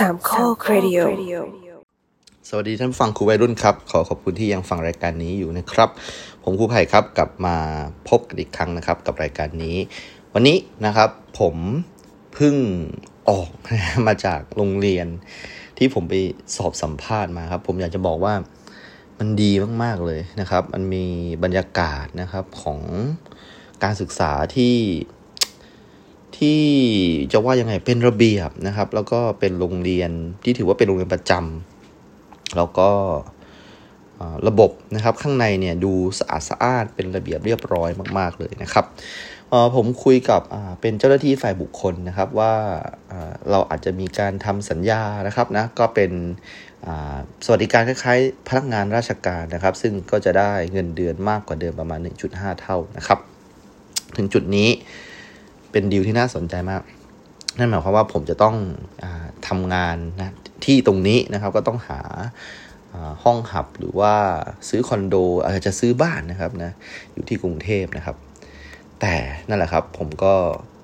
สามข้อครดิโอสวัสดีท่านผู้ฟังครูวัยรุ่นครับ ขอขอบคุณที่ยังฟังรายการนี้อยู่นะครับ ผมครูไผ่ครับกลับมาพบกันอีกครั้งนะครับ กับรายการนี้ วันนี้นะครับผมเพิ่งออกมาจากโรงเรียน ที่ผมไปสอบสัมภาษณ์มาครับ ผมอยากจะบอกว่ามันดีมาก ๆ เลยนะครับ มันมีบรรยากาศนะครับของการศึกษาที่ ที่จะว่ายังไงเป็นระเบียบนะครับ แล้วก็เป็นโรงเรียนที่ถือว่าเป็นโรงเรียนประจำแล้วก็ระบบนะครับข้างในเนี่ยดูสะอาดสะอาดเป็นระเบียบเรียบร้อยมาก ๆ เลยนะครับผมคุยกับเป็นเจ้าหน้าที่ฝ่ายบุคคลนะครับว่าเราอาจจะมีการทำสัญญานะครับนะก็เป็นสวัสดิการคล้ายๆ พนักงานราชการนะครับ ซึ่งก็จะได้เงินเดือนมากกว่าเดิมประมาณ 1.5 เท่านะครับ ถึงจุดนี้ เป็นดีลที่น่าสนใจมาก นั่นหมายความว่าผมจะต้องอาทำงานนะที่ตรงนี้นะครับก็ต้องหาห้องหับหรือว่าซื้อคอนโดอาจจะซื้อบ้านนะครับนะอยู่ที่กรุงเทพนะครับ แต่นั่นแหละครับผมก็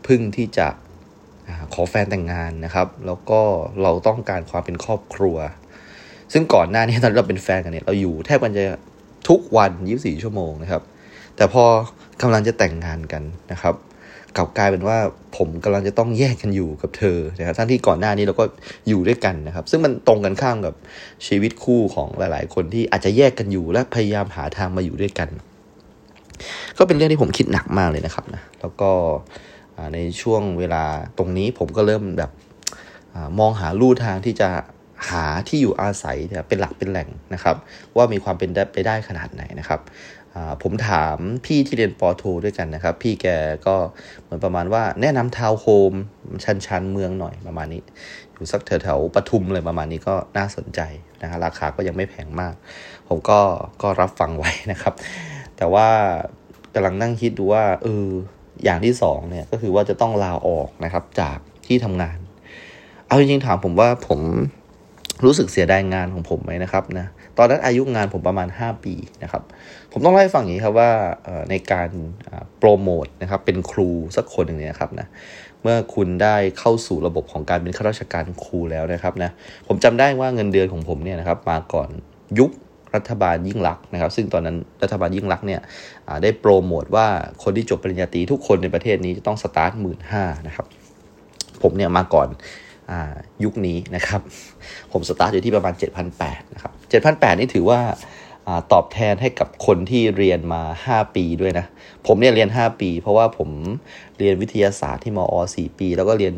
พึ่งที่จะอขอแฟนแต่งงานนะครับ แล้วก็เราต้องการความเป็นครอบครัว ซึ่งก่อนหน้านี้ตอนเราเป็นแฟนกันเนี่ยเราอยู่แทบกันจะทุกวัน 24 ชั่วโมงนะครับ แต่พอกำลังจะแต่งงานกันนะครับ กลับกลายเป็นว่าผมกำลังจะต้องแยกกันอยู่กับเธอนะครับทั้งที่ก่อนหน้านี้เราก็อยู่ด้วยกันนะครับ ซึ่งมันตรงกันข้ามกับชีวิตคู่ของหลาย ๆ คนที่อาจจะแยกกันอยู่และพยายามหาทางมาอยู่ด้วยกัน ก็เป็นเรื่องที่ผมคิดหนักมากเลยนะครับนะแล้วก็ในช่วงเวลาตรงนี้ผมก็เริ่มแบบอมองหาลู่ทางที่จะหาที่อยู่อาศัยเป็นหลักเป็นแหล่งนะครับ ว่ามีความเป็นไปได้ขนาดไหนนะครับ ผมถามพี่ที่เรียนปอโทด้วยกันนะครับ พี่แกก็เหมือนประมาณว่าแนะนำทาวน์โฮมชันชันเมืองหน่อยประมาณนี้ อยู่สักแถวๆปทุมเลยประมาณนี้ก็น่าสนใจนะฮะราคาก็ยังไม่แพงมาก ผมก็ก็รับฟังไว้นะครับ แต่ว่ากำลังนั่งคิดดูว่าเอออย่างที่สองเนี่ยก็คือว่าจะต้องลาออกนะครับจากที่ทำงาน เอาจริงๆถามผมว่าผมรู้สึกเสียดายงานของผมไหมนะครับนะ ตอนนั้นอายุงานผมประมาณ 5 ปีนะครับ ผมต้องเล่าให้ฟังอย่างนี้ครับว่าในการโปรโมทนะครับเป็นครูสักคนหนึ่งเนี่ยนะครับนะเมื่อคุณได้เข้าสู่ระบบของการเป็นข้าราชการครูแล้วนะครับนะผมจำได้ว่าเงินเดือนของผมเนี่ยนะครับมาก่อนยุครัฐบาลยิ่งลักษณ์นะครับ ซึ่งตอนนั้นรัฐบาลยิ่งลักษณ์เนี่ยได้โปรโมทว่าคนที่จบปริญญาตรีทุกคนในประเทศนี้จะต้องสตาร์ทหมื่นห้านะครับ ผมเนี่ยมาก่อน ยุคนี้นะครับ ผมสตาร์ทอยู่ที่ประมาณ 7,800นะครับ7,800 นี่ถือว่าตอบแทนให้กับคนที่เรียนมา 5 ปีด้วยนะ ผมเนี่ยเรียน 5 ปี เพราะว่าผมเรียนวิทยาศาสตร์ที่มอ 4 ปี แล้วก็เรียน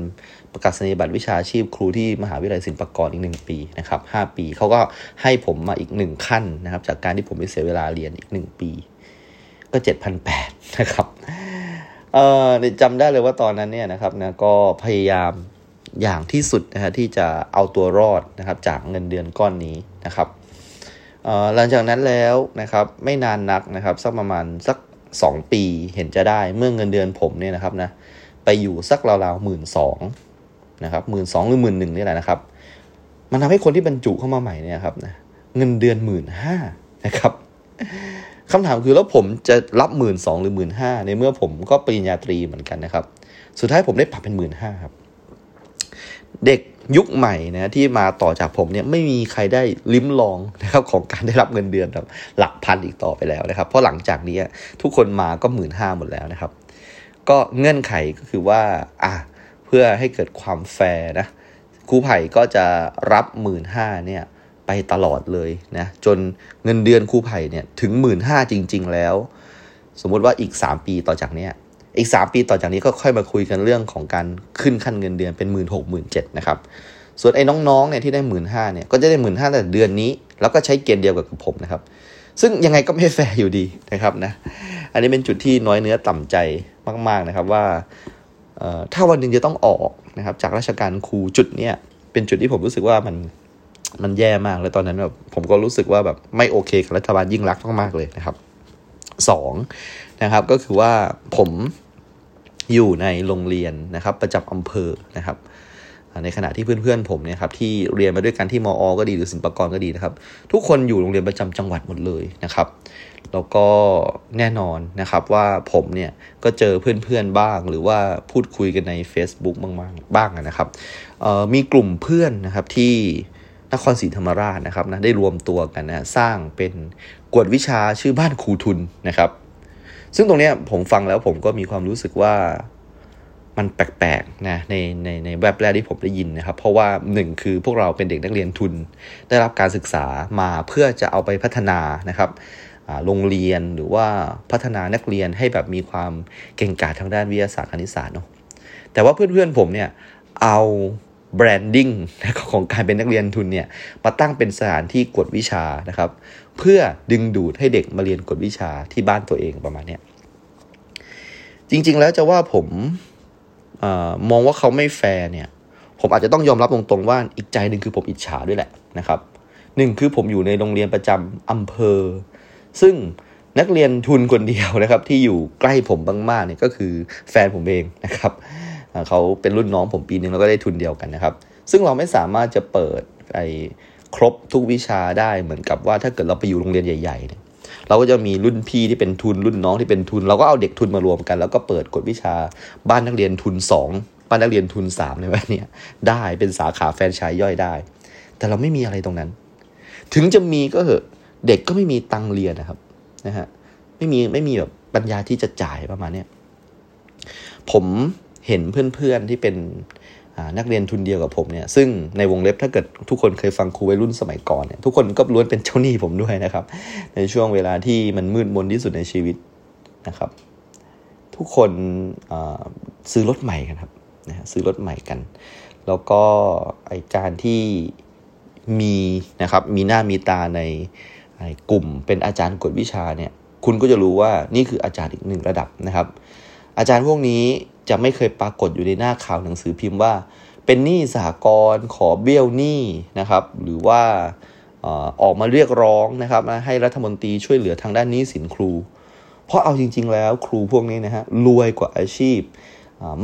ประกาศนียบัตรวิชาชีพครูที่มหาวิทยาลัยศิลปากรอีก 1 ปีนะครับ5ปีเขาก็ให้ผมมาอีก 1 ขั้นนะครับ จากการที่ผมไปเสียเวลาเรียนอีก 1 ปี ก็ 7,800 นะครับ เออจำได้เลยว่าตอนนั้นเนี่ยนะครับนะก็พยายาม อย่างที่สุดนะฮะที่จะเอาตัวรอดนะครับจากเงินเดือนก้อนนี้นะครับหลังจากนั้นแล้วนะครับไม่นานนักนะครับสักประมาณสัก 2 ปีเห็นจะได้เมื่อเงินเดือนผมเนี่ยนะครับนะไปอยู่สักราวๆหมื่นสองนะครับหมื่นสองหรือหมื่นหนึ่งนี่แหละนะครับ มันทำให้คนที่บรรจุเข้ามาใหม่เนี่ยครับนะเงินเดือนหมื่นห้านะครับคำถามคือแล้วผมจะรับหมื่นสองหรือหมื่นห้าในเมื่อผมก็ปริญญาตรีเหมือนกันนะครับ สุดท้ายผมได้ปรับเป็นหมื่นห้าครับ เด็กยุคใหม่นะที่มาต่อจากผมเนี่ยไม่มีใครได้ลิ้มลองนะครับของการได้รับเงินเดือนแบบหลักพันอีกต่อไปแล้วนะครับ เพราะหลังจากนี้ทุกคนมาก็หมื่นห้าหมดแล้วนะครับ ก็เงื่อนไขก็คือว่าอะเพื่อให้เกิดความแฟร์นะครูไผ่ก็จะรับหมื่นห้าเนี่ยไปตลอดเลยนะจนเงินเดือนครูไผ่เนี่ยถึงหมื่นห้าจริง ๆ แล้ว สมมติว่าอีก 3 ปีต่อจากเนี้ย อีก 3 ปีต่อจากนี้ก็ค่อยมาคุยกันเรื่องของการขึ้นขั้นเงินเดือนเป็นหมื่นหกหมื่นเจ็ดนะครับส่วนไอ้น้องๆเนี่ยที่ได้หมื่นห้าเนี่ยก็จะได้หมื่นห้าแต่เดือนนี้ แล้วก็ใช้เกณฑ์เดียวกับผมนะครับ ซึ่งยังไงก็ไม่แฟร์อยู่ดีนะครับนะอันนี้เป็นจุดที่น้อยเนื้อต่ำใจมากๆนะครับว่าถ้าวันหนึ่งจะต้องออกนะครับจากราชการครูจุดเนี้ยเป็นจุดที่ผมรู้สึกว่ามันมันแย่มากเลยตอนนั้นแบบผมก็รู้สึกว่าแบบไม่โอเคกับรัฐบาลยิ่งรักมากๆเลยนะครับสองนะครับก็คือว่าผม อยู่ในโรงเรียนนะครับ ประจำอำเภอนะครับ ในขณะที่เพื่อนๆผมเนี่ยครับที่เรียนมาด้วยกันที่มอก็ดีหรือศิลปากรก็ดีนะครับ ทุกคนอยู่โรงเรียนประจำจังหวัดหมดเลยนะครับแล้วก็แน่นอนนะครับว่าผมเนี่ยก็เจอเพื่อนๆบ้าง หรือว่าพูดคุยกันใน Facebook บ้างบ้างนะครับมีกลุ่มเพื่อนนะครับที่นครศรีธรรมราชนะครับนะได้รวมตัวกันนะสร้างเป็นกวดวิชาชื่อบ้านครูทุนนะครับ ซึ่งตรงนี้ผมฟังแล้วผมก็มีความรู้สึกว่ามันแปลกๆนะในในในแวบแรกที่ผมได้ยินนะครับ เพราะว่าหนึ่งคือพวกเราเป็นเด็กนักเรียนทุน ได้รับการศึกษามาเพื่อจะเอาไปพัฒนานะครับโรงเรียนหรือว่าพัฒนานักเรียนให้แบบมีความเก่งกาจทางด้านวิทยาศาสตร์คณิตศาสตร์เนาะแต่ว่าเพื่อนๆผมเนี่ยเอาแบรนดิ้งของการเป็นนักเรียนทุนเนี่ยมาตั้งเป็นสถานที่กวดวิชานะครับ เพื่อดึงดูดให้เด็กมาเรียนกวดวิชาที่บ้านตัวเองประมาณนี้จริง ๆ แล้วจะว่าผมอมองว่าเขาไม่แฟร์เนี่ย ผมอาจจะต้องยอมรับตรงๆว่าอีกใจหนึ่งคือผมอิจฉาด้วยแหละนะครับหนึ่งคือผมอยู่ในโรงเรียนประจำอำเภอ ซึ่งนักเรียนทุนคนเดียวนะครับ ที่อยู่ใกล้ผมมากๆเนี่ยก็คือแฟนผมเองนะครับเขาเป็นรุ่นน้องผมปีนึงแล้วก็ได้ทุนเดียวกันนะครับ ซึ่งเราไม่สามารถจะเปิดไอ ครบทุกวิชาได้เหมือนกับว่าถ้าเกิดเราไปอยู่โรงเรียนใหญ่ๆเนี่ยเราก็จะมีรุ่นพี่ที่เป็นทุนรุ่นน้องที่เป็นทุน เราก็เอาเด็กทุนมารวมกัน แล้วก็เปิดกฎวิชาบ้านนักเรียนทุน 2 บ้านนักเรียนทุน 3 ในวันนี้ได้เป็นสาขาแฟนชายย่อยได้ แต่เราไม่มีอะไรตรงนั้น ถึงจะมีก็เหอะเด็กก็ไม่มีตังเรียนนะครับนะฮะไม่มีไม่มีแบบปัญญาที่จะจ่ายประมาณนี้ผมเห็นเพื่อนๆที่เป็น นักเรียนทุนเดียวกับผมเนี่ยซึ่งในวงเล็บถ้าเกิดทุกคนเคยฟังครูวัยรุ่นสมัยก่อนเนี่ยทุกคนก็ล้วนเป็นเจ้าหนี้ผมด้วยนะครับ ในช่วงเวลาที่มันมืดมนที่สุดในชีวิตนะครับ ทุกคนซื้อรถใหม่กันครับนะซื้อรถใหม่กัน แล้วก็ไอการที่มีนะครับมีหน้ามีตาในกลุ่มเป็นอาจารย์กฎวิชาเนี่ยคุณก็จะรู้ว่านี่คืออาจารย์อีกหนึ่งระดับนะครับ อาจารย์พวกนี้ จะไม่เคยปรากฏอยู่ในหน้าข่าวหนังสือพิมพ์ว่า เป็นหนี้สหกรณ์ขอเบี้ยวหนี้นะครับ หรือว่าออกมาเรียกร้องนะครับให้รัฐมนตรีช่วยเหลือทางด้านนี้สินครู เพราะเอาจริง ๆ แล้วครูพวกนี้นะฮะรวยกว่าอาชีพ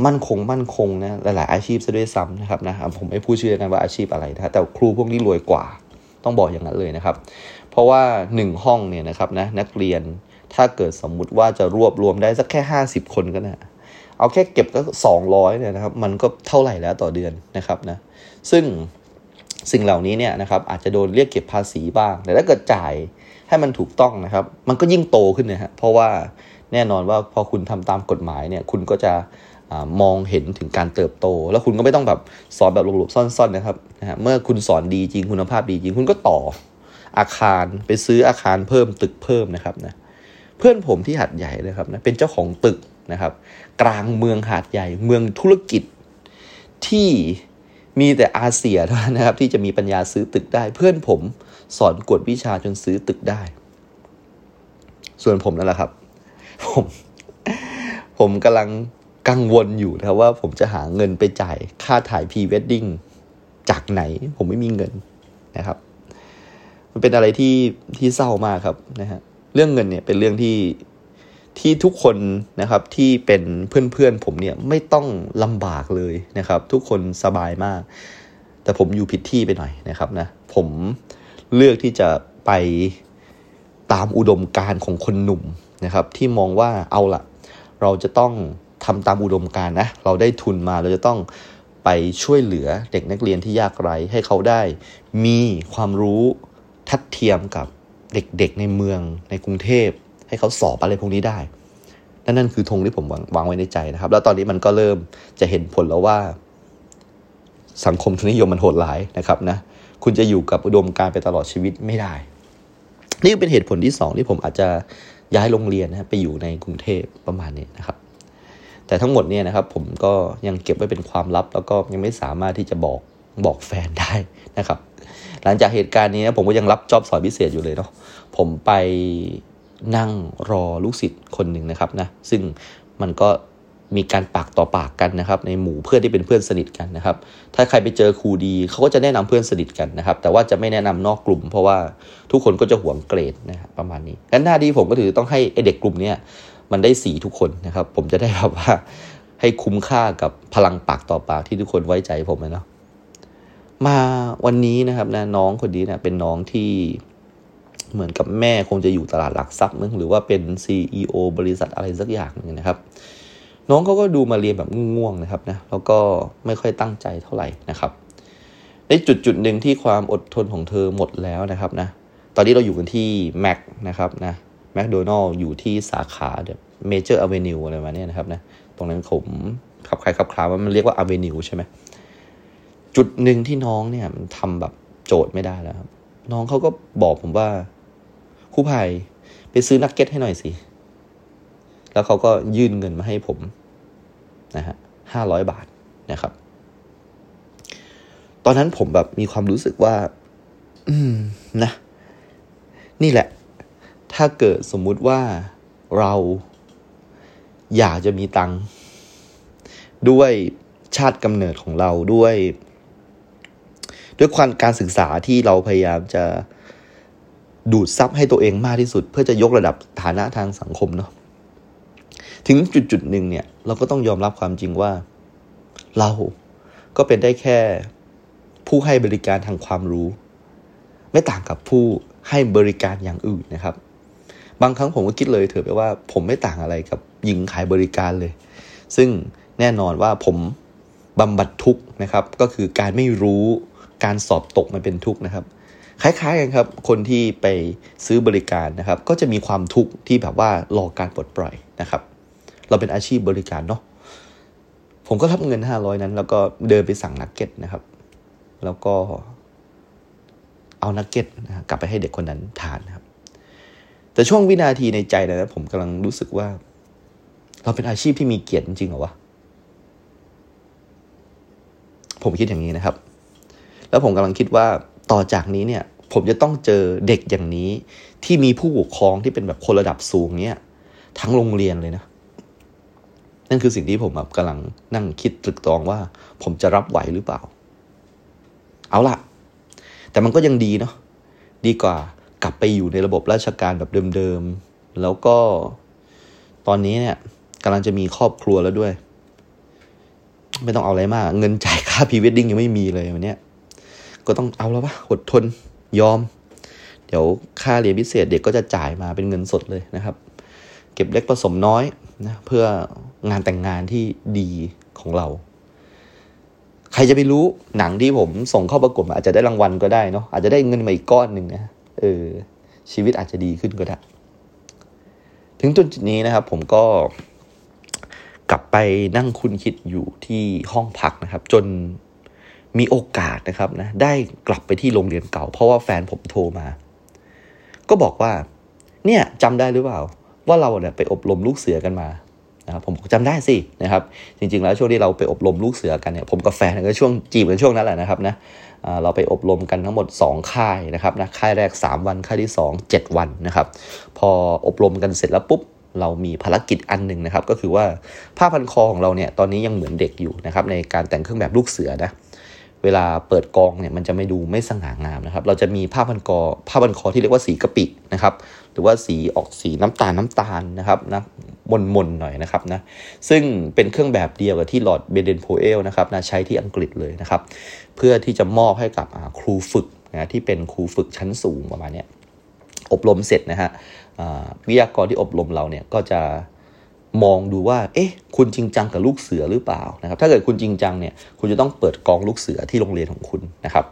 มั่นคงมั่นคงนะหลายๆอาชีพซะด้วยซ้ำนะครับนะผมไม่พูดชื่อกันว่าอาชีพอะไรนะแต่ครูพวกนี้รวยกว่าต้องบอกอย่างนั้นเลยนะครับ เพราะว่า 1 ห้องเนี่ยนะครับนะนักเรียนถ้าเกิดสมมุติว่าจะรวบรวมได้สักแค่ 50 คนก็นะ เอาแค่เก็บก็สองร้อยเนี่ยนะครับ มันก็เท่าไหร่แล้วต่อเดือนนะครับนะ ซึ่งสิ่งเหล่านี้เนี่ยนะครับอาจจะโดนเรียกเก็บภาษีบ้าง แต่ถ้าเกิดจ่ายให้มันถูกต้องนะครับ มันก็ยิ่งโตขึ้นนะฮะเพราะว่าแน่นอนว่าพอคุณทำตามกฎหมายเนี่ย คุณก็จะมองเห็นถึงการเติบโต แล้วคุณก็ไม่ต้องแบบสอนแบบหลบๆซ่อนๆนะครับนะฮะเมื่อคุณสอนดีจริงคุณภาพดีจริง คุณก็ต่ออาคารไปซื้ออาคารเพิ่มตึกเพิ่มนะครับนะเพื่อนผมที่หัดใหญ่เลยครับนะเป็นเจ้าของตึกนะครับ กลางเมืองหาดใหญ่ เมืองธุรกิจที่มีแต่อาเสี่ยเท่านั้นนะครับ ที่จะมีปัญญาซื้อตึกได้ เพื่อนผมสอนกวดวิชาจนซื้อตึกได้ ส่วนผมนั่นแหละครับ ผม ผมกำลังกังวลอยู่นะว่าผมจะหาเงินไปจ่ายค่าถ่ายพรีเวดดิ้งจากไหน ผมไม่มีเงินนะครับ มันเป็นอะไรที่ที่เศร้ามากครับนะฮะเรื่องเงินเนี่ยเป็นเรื่องที่ ที่ทุกคนนะครับที่เป็นเพื่อนๆผมเนี่ยไม่ต้องลำบากเลยนะครับ ทุกคนสบายมาก แต่ผมอยู่ผิดที่ไปหน่อยนะครับนะผมเลือกที่จะไปตามอุดมการของคนหนุ่มนะครับ ที่มองว่าเอาละเราจะต้องทำตามอุดมการนะเราได้ทุนมาเราจะต้องไปช่วยเหลือเด็กนักเรียนที่ยากไร้ให้เขาได้ มีความรู้ทัดเทียมกับเด็กๆในเมืองในกรุงเทพ ให้เขาสอบอะไรพวกนี้ได้ นั่นนั่นคือธงที่ผมวางไว้ในใจนะครับ แล้วตอนนี้มันก็เริ่มจะเห็นผลแล้วว่า สังคมทุนนิยมมันโหดร้ายนะครับนะคุณจะอยู่กับอุดมการไปตลอดชีวิตไม่ได้ นี่เป็นเหตุผลที่สองที่ผมอาจจะย้ายโรงเรียนนะไปอยู่ในกรุงเทพประมาณนี้นะครับ แต่ทั้งหมดเนี่ยนะครับผมก็ยังเก็บไว้เป็นความลับ แล้วก็ยังไม่สามารถที่จะบอกบอกแฟนได้นะครับ หลังจากเหตุการณ์นี้ผมก็ยังรับจอบสอนพิเศษอยู่เลยเนาะผมไป นั่งรอลูกศิษย์คนหนึ่งนะครับนะซึ่งมันก็มีการปากต่อปากกันนะครับ ในหมู่เพื่อนที่เป็นเพื่อนสนิทกันนะครับ ถ้าใครไปเจอครูดีเขาก็จะแนะนำเพื่อนสนิทกันนะครับ แต่ว่าจะไม่แนะนำนอกกลุ่ม เพราะว่าทุกคนก็จะหวงเกรดนะครับประมาณนี้งั้นหน้าดีผมก็ถือต้องให้ไอเด็กกลุ่มนี้มันได้สีทุกคนนะครับ ผมจะได้แบบว่าให้คุ้มค่ากับพลังปากต่อปากที่ทุกคนไว้ใจผมนะมาวันนี้นะครับนะน้องคนนี้นะเป็นน้องที่ เหมือนกับแม่คงจะอยู่ตลาดหลักทรัพย์นึงหรือว่าเป็น CEO บริษัทอะไรสักอย่างนึงนะครับ น้องเขาก็ดูมาเรียนแบบง่วงๆนะครับนะแล้วก็ไม่ค่อยตั้งใจเท่าไหร่นะครับ ในจุดจุดหนึ่งที่ความอดทนของเธอหมดแล้วนะครับนะตอนนี้เราอยู่กันที่แม็กนะครับนะแมคโดนัลด์อยู่ที่สาขาเดอะเมเจอร์อเวนิวอะไรมาเนี่ยนะครับนะตรงนั้นผมขับใครขับคลาว่ามันเรียกว่า Avenue ใช่ไหมจุดหนึ่งที่น้องเนี่ยมันทำแบบโจทย์ไม่ได้แล้วครับ น้องเขาก็บอกผมว่าครูไวไปซื้อนักเก็ตให้หน่อยสิ แล้วเขาก็ยื่นเงินมาให้ผมนะฮะห้าร้อยบาทนะครับ ตอนนั้นผมแบบมีความรู้สึกว่า อืมนะ นี่แหละ ถ้าเกิดสมมุติว่าเราอยากจะมีตังค์ด้วยชาติกำเนิดของเราด้วย ด้วยความการศึกษาที่เราพยายามจะดูดซับให้ตัวเองมากที่สุด เพื่อจะยกระดับฐานะทางสังคมเนาะถึงจุดจุดหนึ่งเนี่ย เราก็ต้องยอมรับความจริงว่า เราก็เป็นได้แค่ผู้ให้บริการทางความรู้ ไม่ต่างกับผู้ให้บริการอย่างอื่นนะครับ บางครั้งผมก็คิดเลยเถอะไปว่า ผมไม่ต่างอะไรกับหญิงขายบริการเลย ซึ่งแน่นอนว่าผมบำบัดทุกนะครับ ก็คือการไม่รู้ การสอบตกมันเป็นทุกข์นะครับ คล้ายๆกันครับ คนที่ไปซื้อบริการนะครับ ก็จะมีความทุกข์ที่แบบว่ารอการปลดปล่อยนะครับ เราเป็นอาชีพบริการเนาะผมก็รับเงินห้าร้อยนั้น แล้วก็เดินไปสั่งนักเก็ตนะครับ แล้วก็เอานักเก็ตนะกลับไปให้เด็กคนนั้นทานนะครับ แต่ช่วงวินาทีในใจนะผมกำลังรู้สึกว่า เราเป็นอาชีพที่มีเกียรติจริงเหรอวะผมคิดอย่างนี้นะครับ แล้วผมกำลังคิดว่าต่อจากนี้เนี่ยผมจะต้องเจอเด็กอย่างนี้ ที่มีผู้ปกครองที่เป็นแบบคนระดับสูงเนี่ยทั้งโรงเรียนเลยนะ นั่นคือสิ่งที่ผมแบบกำลังนั่งคิดตรึกตรองว่า ผมจะรับไหวหรือเปล่า เอาล่ะ แต่มันก็ยังดีเนาะดีกว่ากลับไปอยู่ในระบบราชการแบบเดิมๆ แล้วก็ตอนนี้เนี่ยกำลังจะมีครอบครัวแล้วด้วย ไม่ต้องเอาอะไรมาก เงินจ่ายค่าพรีเวดดิ้งยังไม่มีเลยวันนี้ ก็ต้องเอาแล้ววะอดทนยอม เดี๋ยวค่าเรียนพิเศษเด็กก็จะจ่ายมาเป็นเงินสดเลยนะครับ เก็บเล็กผสมน้อยนะเพื่องานแต่งงานที่ดีของเรา ใครจะไปรู้หนังที่ผมส่งเข้าประกวดอาจจะได้รางวัลก็ได้เนาะอาจจะได้เงินมาอีกก้อนหนึ่งนะเออชีวิตอาจจะดีขึ้นก็ได้ ถึงจุดนี้นะครับ ผมก็กลับไปนั่งคุณคิดอยู่ที่ห้องพักนะครับ จน มีโอกาสนะครับนะได้กลับไปที่โรงเรียนเก่า เพราะว่าแฟนผมโทรมา ก็บอกว่า เนี่ยจำได้หรือเปล่า ว่าเราเนี่ยไปอบรมลูกเสือกันมานะครับผมจำได้สินะครับ จริง ๆ แล้วช่วงที่เราไปอบรมลูกเสือกันเนี่ยผมกับแฟนก็ช่วงจีบกันช่วงนั้นแหละนะครับนะเราไปอบรมกันทั้งหมด 2 ค่ายนะครับนะค่ายแรก 3 วันค่ายที่ 2 7 วันนะครับ พออบรมกันเสร็จแล้วปุ๊บเรามีภารกิจอันหนึ่งนะครับ ก็คือว่าผ้าพันคอของเราเนี่ยตอนนี้ยังเหมือนเด็กอยู่นะครับในการแต่งเครื่องแบบลูกเสือนะ เวลาเปิดกองเนี่ยมันจะไม่ดูไม่สง่างามนะครับ เราจะมีผ้าพันคอผ้าพันคอที่เรียกว่าสีกะปินะครับ หรือว่าสีออกสีน้ำตาลน้ำตาลนะครับนะมนมนหน่อยนะครับนะซึ่งเป็นเครื่องแบบเดียวกับที่หลอดเบเดนโพเอลนะครับนะใช้ที่อังกฤษเลยนะครับ เพื่อที่จะมอบให้กับครูฝึกนะที่เป็นครูฝึกชั้นสูงประมาณนี้อบรมเสร็จนะฮะวิทยากรที่อบรมเราเนี่ยก็จะ มองดูว่า เอ๊ะ คุณจริงจังกับลูกเสือหรือเปล่านะครับ ถ้าเกิดคุณจริงจังเนี่ย คุณจะต้องเปิดกองลูกเสือที่โรงเรียนของคุณนะครับ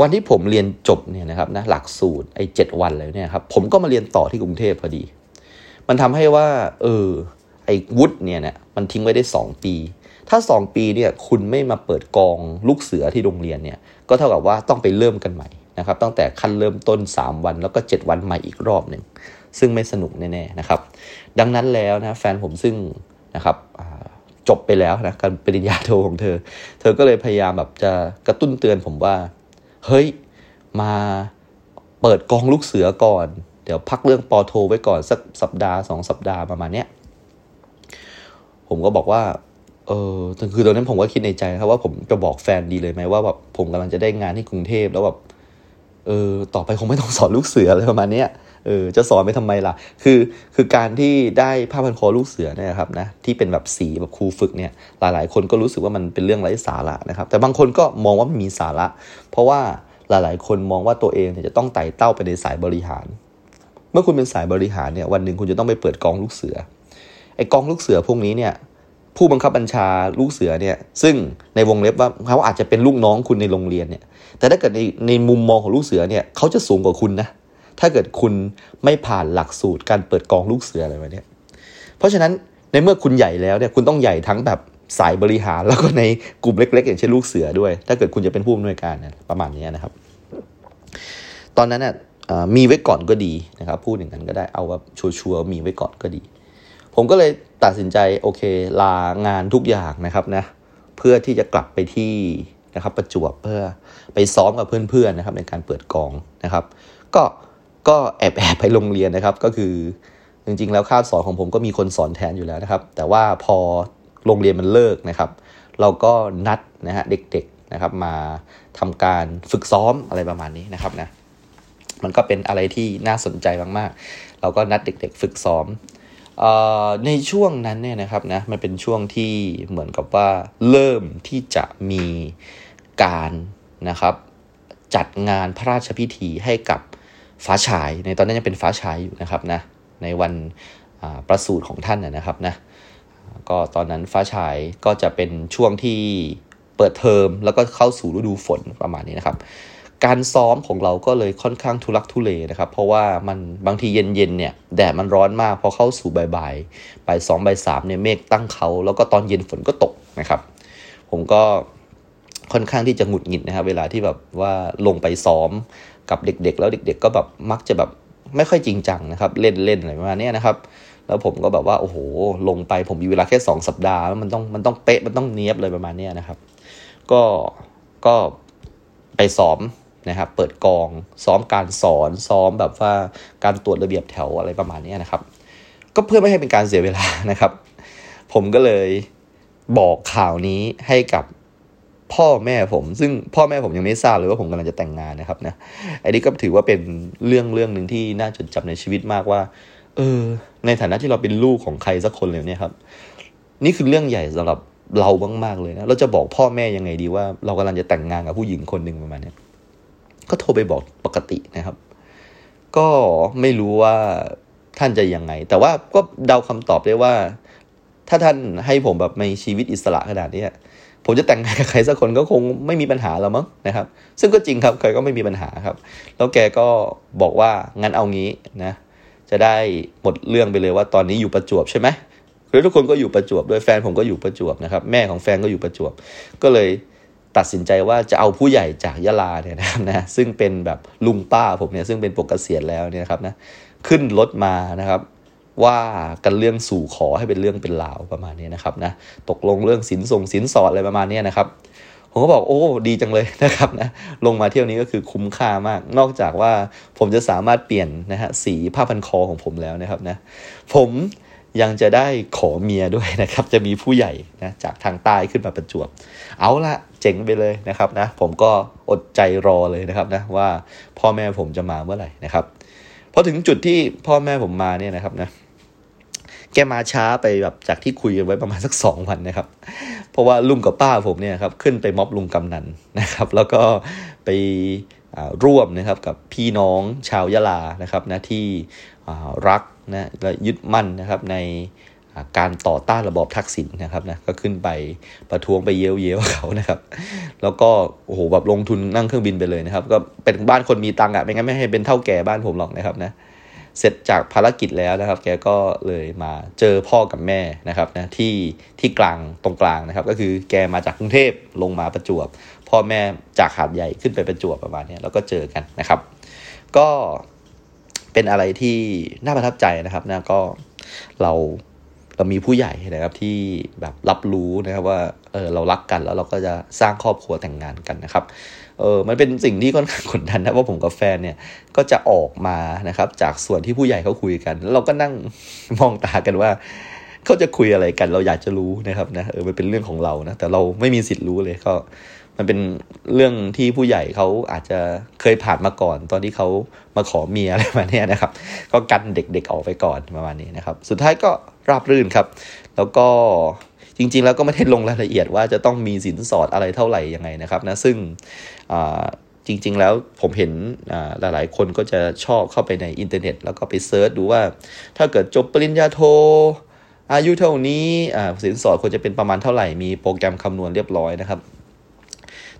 วันที่ผมเรียนจบเนี่ยนะครับนะหลักสูตรไอ้เจ็ดวันเลยเนี่ยครับ ผมก็มาเรียนต่อที่กรุงเทพพอดี มันทำให้ว่า เออ ไอ้วุฒิเนี่ยนะมันทิ้งไว้ได้ 2 ปี ถ้า 2 ปีเนี่ย คุณไม่มาเปิดกองลูกเสือที่โรงเรียนเนี่ย ก็เท่ากับว่าต้องไปเริ่มกันใหม่นะครับ ตั้งแต่ขั้นเริ่มต้น 3 วันแล้วก็ 7 วันใหม่อีกรอบหนึ่งซึ่งไม่สนุกแน่ๆนะครับ ดังนั้นแล้วนะแฟนผมซึ่งนะครับจบไปแล้วนะการปริญญาโทของเธอ เธอก็เลยพยายามแบบจะกระตุ้นเตือนผมว่า เฮ้ยมาเปิดกองลูกเสือก่อน เดี๋ยวพักเรื่องปอโทไว้ก่อนสักสัปดาห์สองสัปดาห์ประมาณเนี้ยผมก็บอกว่าเออคือตอนนั้นผมก็คิดในใจครับว่าผมจะบอกแฟนดีเลยไหมว่าแบบผมกำลังจะได้งานที่กรุงเทพแล้วแบบเออต่อไปคงไม่ต้องสอนลูกเสืออะไรประมาณเนี้ย เออจะสอนไปทำไมล่ะ คือคือการที่ได้ผ้าพันคอลูกเสือเนี่ยครับนะที่เป็นแบบสีแบบครูฝึกเนี่ยหลาย ๆ คนก็รู้สึกว่ามันเป็นเรื่องไร้สาระนะครับแต่บางคนก็มองว่ามันมีสาระ เพราะว่าหลาย ๆ คนมองว่าตัวเองเนี่ยจะต้องไต่เต้าไปในสายบริหาร เมื่อคุณเป็นสายบริหารเนี่ยวันหนึ่งคุณจะต้องไปเปิดกองลูกเสือไอกองลูกเสือพวกนี้เนี่ยผู้บังคับบัญชาลูกเสือเนี่ยซึ่งในวงเล็บว่าเขาอาจจะเป็นลูกน้องคุณในโรงเรียนเนี่ยแต่ถ้าเกิดในในมุมมองของลูกเสือเนี่ยเขาจะสูงกว่าคุณนะ ถ้าเกิดคุณไม่ผ่านหลักสูตรการเปิดกองลูกเสืออะไรแบบนี้เพราะฉะนั้นในเมื่อคุณใหญ่แล้วเนี่ยคุณต้องใหญ่ทั้งแบบสายบริหารแล้วก็ในกลุ่มเล็ก ๆ อย่างเช่นลูกเสือด้วย ถ้าเกิดคุณจะเป็นผู้อำนวยการเนี่ยประมาณนี้นะครับ ตอนนั้นน่ยมีไว้ก่อนก็ดีนะครับพูดอย่างนั้นก็ได้เอาแบบชัวร์ๆมีไว้ก่อนก็ดี ผมก็เลยตัดสินใจโอเคลางานทุกอย่างนะครับนะเพื่อที่จะกลับไปที่นะครับประจวบเพื่อไปซ้อมกับเพื่อนๆนะครับในการเปิดกองนะครับ ก็ ก็แอบแอบไปโรงเรียนนะครับ ก็คือจริงๆ แล้วคาบสอนของผมก็มีคนสอนแทนอยู่แล้วนะครับ แต่ว่าพอโรงเรียนมันเลิกนะครับ เราก็นัดนะฮะเด็กๆนะครับมาทำการฝึกซ้อมอะไรประมาณนี้นะครับนะมันก็เป็นอะไรที่น่าสนใจมากๆ เราก็นัดเด็ก ๆ ฝึกซ้อมในช่วงนั้นเนี่ยนะครับนะมันเป็นช่วงที่เหมือนกับว่าเริ่มที่จะมีการนะครับจัดงานพระราชพิธีให้กับ ฟ้าฉาย ในตอนนั้นยังเป็นฟ้าฉายอยู่นะครับนะในวันประสูติของท่านนะครับนะก็ตอนนั้นฟ้าฉายก็จะเป็นช่วงที่เปิดเทอมแล้วก็เข้าสู่ฤดูฝนประมาณนี้นะครับ การซ้อมของเราก็เลยค่อนข้างทุลักทุเลนะครับ เพราะว่ามันบางทีเย็นๆเนี่ยแดดมันร้อนมากพอเข้าสู่บ่ายบ่ายสองบ่ายสามเนี่ยเมฆตั้งเขา แล้วก็ตอนเย็นฝนก็ตกนะครับ ผมก็ค่อนข้างที่จะหงุดหงิดนะครับ เวลาที่แบบว่าลงไปซ้อม กับเด็ก ๆ แล้วเด็ก ๆ ก็แบบมักจะแบบไม่ค่อยจริงจังนะครับ เล่นๆอะไรประมาณนี้นะครับ แล้วผมก็แบบว่าโอ้โห ลงไปผมมีเวลาแค่สองสัปดาห์มันต้องมันต้องเป๊ะมันต้องเนี้ยบเลยประมาณนี้นะครับ ก็ก็ไปซ้อมนะครับ เปิดกองซ้อมการสอนซ้อมแบบว่าการตรวจระเบียบแถวอะไรประมาณนี้นะครับ ก็เพื่อไม่ให้เป็นการเสียเวลานะครับ ผมก็เลยบอกข่าวนี้ให้กับ พ่อแม่ผม ซึ่งพ่อแม่ผมยังไม่ทราบเลยว่าผมกำลังจะแต่งงานนะครับนะไอันนี้ก็ถือว่าเป็นเรื่องเรื่องหนึ่งที่น่าจดจำในชีวิตมากว่า เออ ในฐานะที่เราเป็นลูกของใครสักคนเลยเนี่ยครับ นี่คือเรื่องใหญ่สำหรับเรามากๆเลยนะเราจะบอกพ่อแม่ยังไงดีว่า เรากำลังจะแต่งงานกับผู้หญิงคนหนึ่งประมาณนี้ก็โทรไปบอกปกตินะครับ ก็ไม่รู้ว่าท่านจะยังไง แต่ว่าก็เดาคำตอบได้ว่า ถ้าท่านให้ผมแบบในชีวิตอิสระขนาดนี้ ผมจะแต่งงานกับใครสักคนก็คงไม่มีปัญหาแล้วมั้งนะครับ ซึ่งก็จริงครับใครก็ไม่มีปัญหาครับ แล้วแกก็บอกว่างั้นเอางี้นะ จะได้หมดเรื่องไปเลยว่าตอนนี้อยู่ประจวบใช่ไหมคือทุกคนก็อยู่ประจวบด้วยแฟนผมก็อยู่ประจวบนะครับ แม่ของแฟนก็อยู่ประจวบ ก็เลยตัดสินใจว่าจะเอาผู้ใหญ่จากยะลาเนี่ยนะครับนะซึ่งเป็นแบบลุงป้าผมเนี่ยซึ่งเป็นปกเกษียณแล้วเนี่ยครับนะขึ้นรถมานะครับ ว่ากันเรื่องสู่ขอให้เป็นเรื่องเป็นราวประมาณนี้นะครับนะตกลงเรื่องสินส่งสินสอดอะไรประมาณนี้นะครับผมก็บอกโอ้ดีจังเลยนะครับนะลงมาเที่ยวนี้ก็คือคุ้มค่ามาก นอกจากว่าผมจะสามารถเปลี่ยนนะฮะสีผ้าพันคอของผมแล้วนะครับนะผมยังจะได้ขอเมียด้วยนะครับ จะมีผู้ใหญ่นะจากทางใต้ขึ้นมาประจวบ เอาละเจ๋งไปเลยนะครับนะผมก็อดใจรอเลยนะครับนะว่าพ่อแม่ผมจะมาเมื่อไหร่นะครับพอถึงจุดที่พ่อแม่ผมมาเนี่ยนะครับนะ แกมาช้าไปแบบจากที่คุยกันไว้ประมาณสักสองวันนะครับ เพราะว่าลุงกับป้าผมเนี่ยครับขึ้นไปม็อบลุงกำนันนะครับ แล้วก็ไปร่วมนะครับกับพี่น้องชาวยะลานะครับนะที่รักนะและยึดมั่นนะครับในการต่อต้านระบอบทักษิณนะครับนะก็ขึ้นไปประท้วงไปเย้ยวเย้ยวเขานะครับ แล้วก็โอ้โหแบบลงทุนนั่งเครื่องบินไปเลยนะครับ ก็เป็นบ้านคนมีตังค์อะไม่งั้นไม่ให้เป็นเท่าแก่บ้านผมหรอกนะครับนะ เสร็จจากภารกิจแล้วนะครับ แกก็เลยมาเจอพ่อกับแม่นะครับนะที่ที่กลางตรงกลางนะครับ ก็คือแกมาจากกรุงเทพลงมาประจวบ พ่อแม่จากหาดใหญ่ขึ้นไปประจวบประมาณนี้แล้วก็เจอกันนะครับ ก็เป็นอะไรที่น่าประทับใจนะครับนะก็เราเรามีผู้ใหญ่นะครับที่แบบรับรู้นะครับว่าเออเรารักกันแล้วเราก็จะสร้างครอบครัวแต่งงานกันนะครับ เออมันเป็นสิ่งที่ค่อนข้างกดดันนะว่าผมกับแฟนเนี่ยก็จะออกมานะครับจากส่วนที่ผู้ใหญ่เขาคุยกันแล้วเราก็นั่งมองตากันว่าเขาจะคุยอะไรกัน เราอยากจะรู้นะครับนะเออมันเป็นเรื่องของเรานะแต่เราไม่มีสิทธิ์รู้เลยก็ มันเป็นเรื่องที่ผู้ใหญ่เขาอาจจะเคยผ่านมาก่อน ตอนที่เขามาขอเมียอะไรมาเนี่ยนะครับ ก็กันเด็กๆออกไปก่อนประมาณนี้นะครับ สุดท้ายก็ราบรื่นครับ แล้วก็ จริง ๆ แล้วก็ไม่ได้ลงรายละเอียดว่าจะต้องมีสินสอดอะไรเท่าไหร่ยังไงนะครับนะซึ่งจริง ๆ แล้วผมเห็นหลายๆ คนก็จะชอบเข้าไปในอินเทอร์เน็ต แล้วก็ไป search ดูว่า ถ้าเกิดจบปริญญาโทอายุเท่านี้สินสอดควรจะเป็นประมาณเท่าไหร่มีโปรแกรมคำนวณเรียบร้อยนะครับ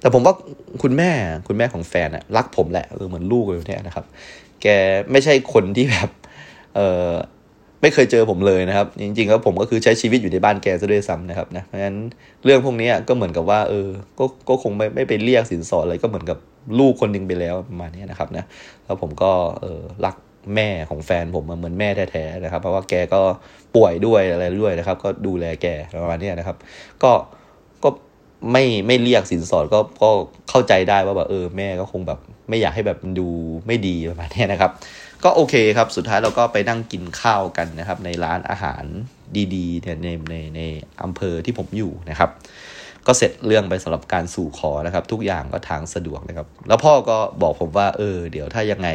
แต่ผมว่าคุณแม่คุณแม่ของแฟนอะรักผมแหละเหมือนลูกเลยเนี่ยนะครับ แกไม่ใช่คนที่แบบเออ ไม่เคยเจอผมเลยนะครับ จริงๆแล้วผมก็คือใช้ชีวิตอยู่ในบ้านแกซะด้วยซ้ำนะครับนะเพราะฉะนั้นเรื่องพวกนี้ก็เหมือนกับว่าเออก็ก็คงไม่ไม่ไปเรียกสินสอดอะไรก็เหมือนกับลูกคนหนึ่งไปแล้วประมาณนี้นะครับนะแล้วผมก็เออรักแม่ของแฟนผมเหมือนแม่แท้ๆนะครับ เพราะว่าแกก็ป่วยด้วยอะไรด้วยนะครับ ก็ดูแลแกประมาณนี้นะครับ ก็ก็ไม่ไม่เรียกสินสอดก็ก็เข้าใจได้ว่าแบบเออแม่ก็คงแบบไม่อยากให้แบบดูไม่ดีประมาณนี้นะครับ ก็โอเคครับ สุดท้ายเราก็ไปนั่งกินข้าวกันนะครับ ในร้านอาหารดีๆเนี่ยในในในอำเภอที่ผมอยู่นะครับ ก็เสร็จเรื่องไปสำหรับการสู่ขอนะครับ ทุกอย่างก็ทางสะดวกนะครับ แล้วพ่อก็บอกผมว่า เออ เดี๋ยวถ้ายังไง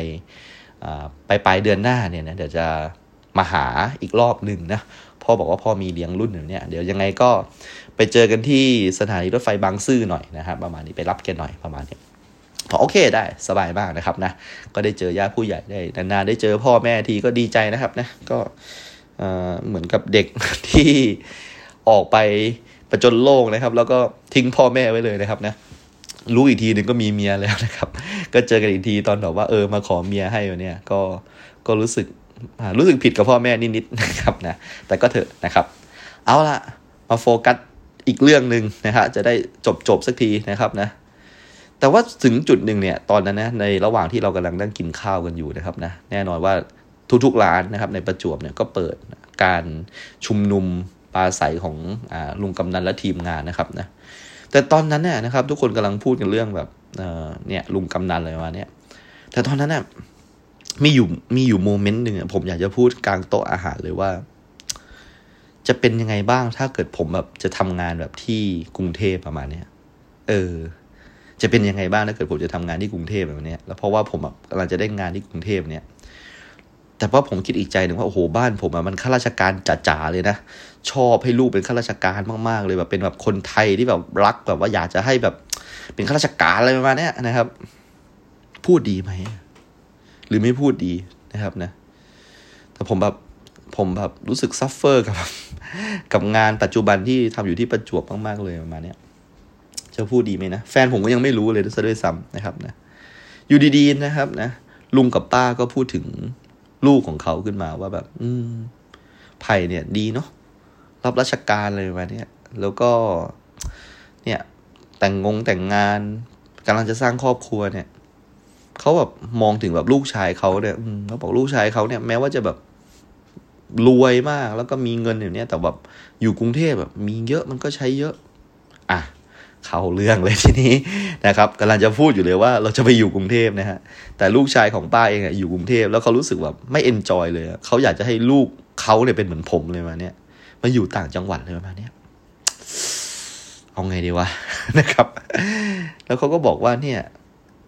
ไปปลายเดือนหน้าเนี่ยนะเดี๋ยวจะมาหาอีกรอบหนึ่งนะพ่อบอกว่าพ่อมีเลี้ยงรุ่นเนี่ยเดี๋ยวยังไงก็ไปเจอกันที่สถานีรถไฟบางซื่อหน่อยนะครับ ประมาณนี้ไปรับแกหน่อยประมาณนี้ พอโอเคได้สบายมากนะครับนะ ก็ได้เจอญาติผู้ใหญ่ได้นานๆได้เจอพ่อแม่ทีก็ดีใจนะครับนะก็เหมือนกับเด็กที่ออกไปประจนโลกนะครับ แล้วก็ทิ้งพ่อแม่ไว้เลยนะครับนะรู้อีกทีหนึ่งก็มีเมียแล้วนะครับ ก็เจอกันอีกทีตอนแบบว่าเออมาขอเมียให้เนี่ยก็ก็รู้สึกรู้สึกผิดกับพ่อแม่นิดๆนะครับนะแต่ก็เถอะนะครับ เอาละมาโฟกัสอีกเรื่องหนึ่งนะฮะจะได้จบจบสักทีนะครับนะ แต่ว่าถึงจุดหนึ่งเนี่ยตอนนั้นนะในระหว่างที่เรากำลังนั่งกินข้าวกันอยู่นะครับนะแน่นอนว่าทุกๆร้านนะครับในประจวบเนี่ยก็เปิดการชุมนุมปลาใสของอลุงกำนันและทีมงานนะครับนะแต่ตอนนั้นเนี่ยนะครับ ทุกคนกำลังพูดกันเรื่องแบบเนี่ยลุงกำนันอะไรมาเนี่ยแต่ตอนนั้นเนี่ยมีอยู่มีอยู่โมเมนต์หนึ่งผมอยากจะพูดกลางโต๊ะอาหารเลยว่า จะเป็นยังไงบ้างถ้าเกิดผมแบบจะทำงานแบบที่กรุงเทพประมาณเนี้ยเออ จะเป็นยังไงบ้างถ้าเกิดผมจะทำงานที่กรุงเทพแบบนี้แล้วเพราะว่าผมกำลังจะได้งานที่กรุงเทพเนี่ยแต่ว่าผมคิดอีกใจหนึ่งว่าโอ้โหบ้านผมมันข้าราชการจ๋าๆเลยนะชอบให้ลูกเป็นข้าราชการมากๆเลยแบบเป็นแบบคนไทยที่แบบรักแบบว่าอยากจะให้แบบ เป็นข้าราชการอะไรประมาณนี้นะครับ พูดดีไหมหรือไม่พูดดีนะครับนะ แต่ผมแบบผมแบบรู้สึกซัฟเฟอร์กับ กับงานปัจจุบันที่ทำอยู่ที่ประจวบมากๆเลยประมาณนี้ จะพูดดีไหมนะ แฟนผมก็ยังไม่รู้เลยซะด้วยซ้ำนะครับนะอยู่ดีๆนะครับนะลุงกับป้าก็พูดถึงลูกของเขาขึ้นมาว่าแบบ อืมไผ่เนี่ย ดีเนาะรับราชการเลยมาเนี่ย แล้วก็ เนี่ย แต่งงงแต่งงานกำลังจะสร้างครอบครัวเนี่ยเขาแบบมองถึงแบบลูกชายเขาเนี่ยเขาบอกลูกชายเขาเนี่ย แม้ว่าจะแบบรวยมาก แล้วก็มีเงินอย่างเนี้ยแต่แบบอยู่กรุงเทพแบบ มีเยอะมันก็ใช้เยอะ อะ เข้าเรื่องเลยทีนี้นะครับกำลังจะพูดอยู่เลยว่าเราจะไปอยู่กรุงเทพนะฮะแต่ลูกชายของป้าเองอยู่กรุงเทพแล้วเขารู้สึกแบบไม่เอนจอยเลยเขาอยากจะให้ลูกเขาเนี่ยเป็นเหมือนผมเลยมาเนี้ยมาอยู่ต่างจังหวัดเลยมาเนี้ยเอาไงดีวะนะครับ แล้วเขาก็บอกว่าเนี่ย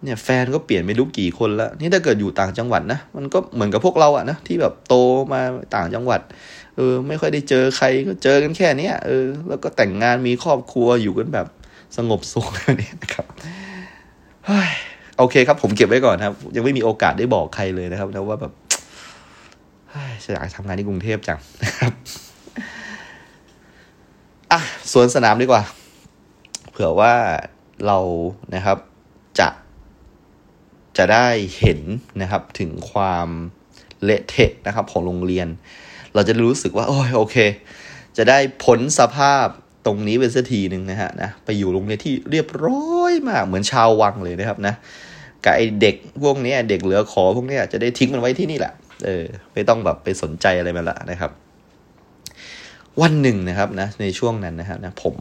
เนี่ยแฟนก็เปลี่ยนไม่รู้กี่คนแล้ว นี่ถ้าเกิดอยู่ต่างจังหวัดนะ มันก็เหมือนกับพวกเราอะนะที่แบบโตมาต่างจังหวัด เออ ไม่ค่อยได้เจอใครก็เจอกันแค่เนี้ยเออ แล้วก็แต่งงานมีครอบครัวอยู่กันแบบ สงบสุขนี่นะครับโอเคครับ ผมเก็บไว้ก่อนครับ ยังไม่มีโอกาสได้บอกใครเลยนะครับนะว่าแบบอยากทำงานที่กรุงเทพจังนะครับอะสวนสนามดีกว่า เผื่อว่าเรานะครับจะจะได้เห็นนะครับถึงความเละเทะนะครับของโรงเรียน เราจะรู้สึกว่า โอ้ยโอเค จะได้ผลสภาพ ตรงนี้เป็นสักทีหนึ่งนะฮะนะไปอยู่โรงเรียนที่เรียบร้อยมากเหมือนชาววังเลยนะครับนะกับไอเด็กพวกนี้เด็กเหลือขอพวกนี้จะได้ทิ้งมันไว้ที่นี่แหละเออไม่ต้องแบบไปสนใจอะไรมันละนะครับ วันหนึ่งนะครับนะในช่วงนั้นนะครับนะผม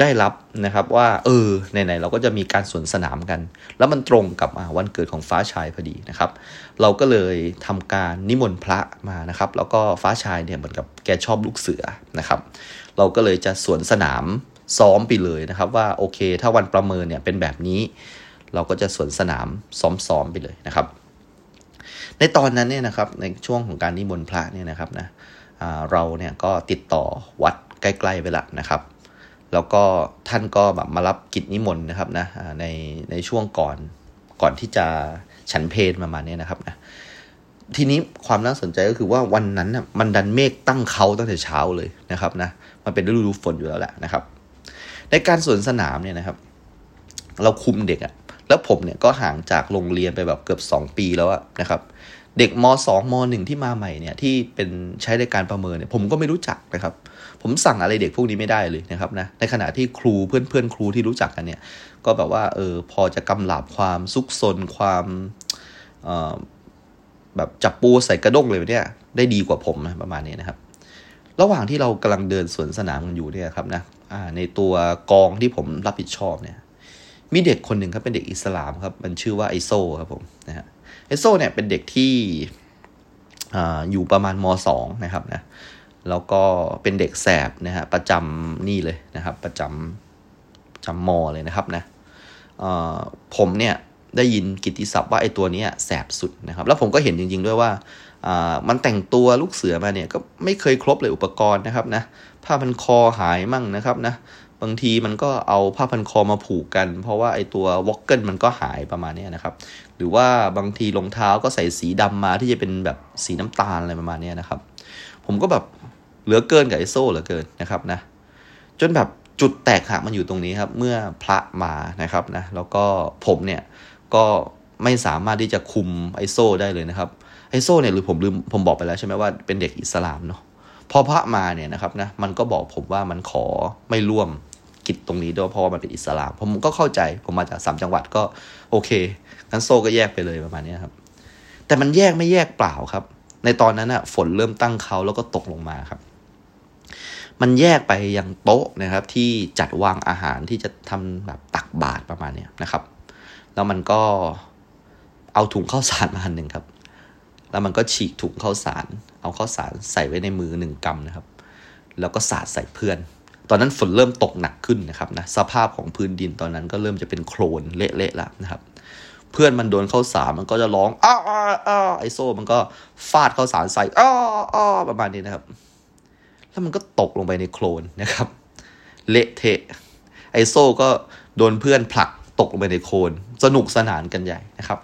ได้รับนะครับว่า เออไหนๆเราก็จะมีการสวนสนามกัน แล้วมันตรงกับวันเกิดของฟ้าชายพอดีนะครับ เราก็เลยทำการนิมนต์พระมานะครับ แล้วก็ฟ้าชายเนี่ยเหมือนกับแกชอบลูกเสือนะครับ เราก็เลยจะสวนสนามซ้อมไปเลยนะครับว่าโอเค ถ้าวันประเมินเนี่ยเป็นแบบนี้ เราก็จะสวนสนามซ้อมๆไปเลยนะครับ ในตอนนั้นเนี่ยนะครับในช่วงของการนิมนต์พระเนี่ยนะครับนะเราเนี่ยก็ติดต่อวัดใกล้ๆไปละนะครับ แล้วก็ท่านก็แบบมารับกิจนิมนต์นะครับนะในในช่วงก่อนก่อนที่จะฉันเพลประมาณนี้นะครับนะ ทีนี้ความน่าสนใจก็คือว่าวันนั้นน่ะมันดันเมฆตั้งเขาตั้งแต่เช้าเลยนะครับนะมันเป็นฤดูฝนอยู่แล้วแหละนะครับ ในการสวนสนามเนี่ยนะครับ เราคุมเด็กอะแล้วผมเนี่ยก็ห่างจากโรงเรียนไปแบบเกือบสองปีแล้วอะนะครับ เด็กมสองมหนึ่งที่มาใหม่เนี่ยที่เป็นใช้ในการประเมินเนี่ยผมก็ไม่รู้จักนะครับ ผมสั่งอะไรเด็กพวกนี้ไม่ได้เลยนะครับนะในขณะที่ครูเพื่อนเพื่อนครูที่รู้จักกันเนี่ย ก็แบบว่าเออพอจะกำหลาบความซุกซนความ แบบจับปูใส่กระด้งเลยเนี่ย ได้ดีกว่าผมนะประมาณนี้นะครับ ระหว่างที่เรากำลังเดินสวนสนามกันอยู่เนี่ยครับนะในตัวกองที่ผมรับผิดชอบเนี่ย มีเด็กคนหนึ่งครับเป็นเด็กอิสลามครับ มันชื่อว่าไอโซครับผมนะฮะไอโซเนี่ยเป็นเด็กที่อยู่ประมาณมสองนะครับนะแล้วก็เป็นเด็กแสบนะฮะประจำนี่เลยนะครับ ประจำจำมอเลยนะครับนะผมเนี่ย ได้ยินกิติศัพท์ว่าไอ้ตัวนี้แสบสุดนะครับ แล้วผมก็เห็นจริง ๆ ด้วยว่ามันแต่งตัวลูกเสือมาเนี่ยก็ไม่เคยครบเลยอุปกรณ์นะครับนะผ้าพันคอหายมั่งนะครับนะบางทีมันก็เอาผ้าพันคอมาผูกกัน เพราะว่าไอตัววอกเกิลมันก็หายประมาณนี้นะครับ หรือว่าบางทีรองเท้าก็ใส่สีดำมาที่จะเป็นแบบสีน้ำตาลอะไรประมาณนี้นะครับ ผมก็แบบเหลือเกินกับไอโซ่เหลือเกินนะครับนะจนแบบจุดแตกหักมันอยู่ตรงนี้ครับ เมื่อพระมานะครับนะแล้วก็ผมเนี่ย ก็ไม่สามารถที่จะคุมไอโซได้เลยนะครับ ไอโซเนี่ยหรือผมลืมผมบอกไปแล้วใช่ไหมว่าเป็นเด็กอิสลามเนาะพอพระมาเนี่ยนะครับนะมันก็บอกผมว่ามันขอไม่ร่วมกิจตรงนี้ด้วยเพราะว่ามันเป็นอิสลาม ผมก็เข้าใจผมมาจากสามจังหวัดก็โอเคงั้นโซก็แยกไปเลยประมาณนี้ครับ แต่มันแยกไม่แยกเปล่าครับ ในตอนนั้นอะฝนเริ่มตั้งเขาแล้วก็ตกลงมาครับ มันแยกไปยังโต๊ะนะครับ ที่จัดวางอาหารที่จะทำแบบตักบาตรประมาณนี้นะครับ แล้วมันก็เอาถุงข้าวสารมาอันหนึ่งครับ แล้วมันก็ฉีกถุงข้าวสาร เอาข้าวสารใส่ไว้ในมือหนึ่งกำนะครับ แล้วก็สาดใส่เพื่อน ตอนนั้นฝนเริ่มตกหนักขึ้นนะครับนะ สภาพของพื้นดินตอนนั้นก็เริ่มจะเป็นโคลนเละๆแล้วนะครับ เพื่อนมันโดนข้าวสารมันก็จะร้อง อ้าอ้าไอโซ่ มันก็ฟาดข้าวสารใส่ อ้าอ้าประมาณนี้นะครับ แล้วมันก็ตกลงไปในโคลนนะครับ เละเทะ ไอโซ่ก็โดนเพื่อนผลัก ตกลงไปในโคลนสนุกสนานกันใหญ่นะครับ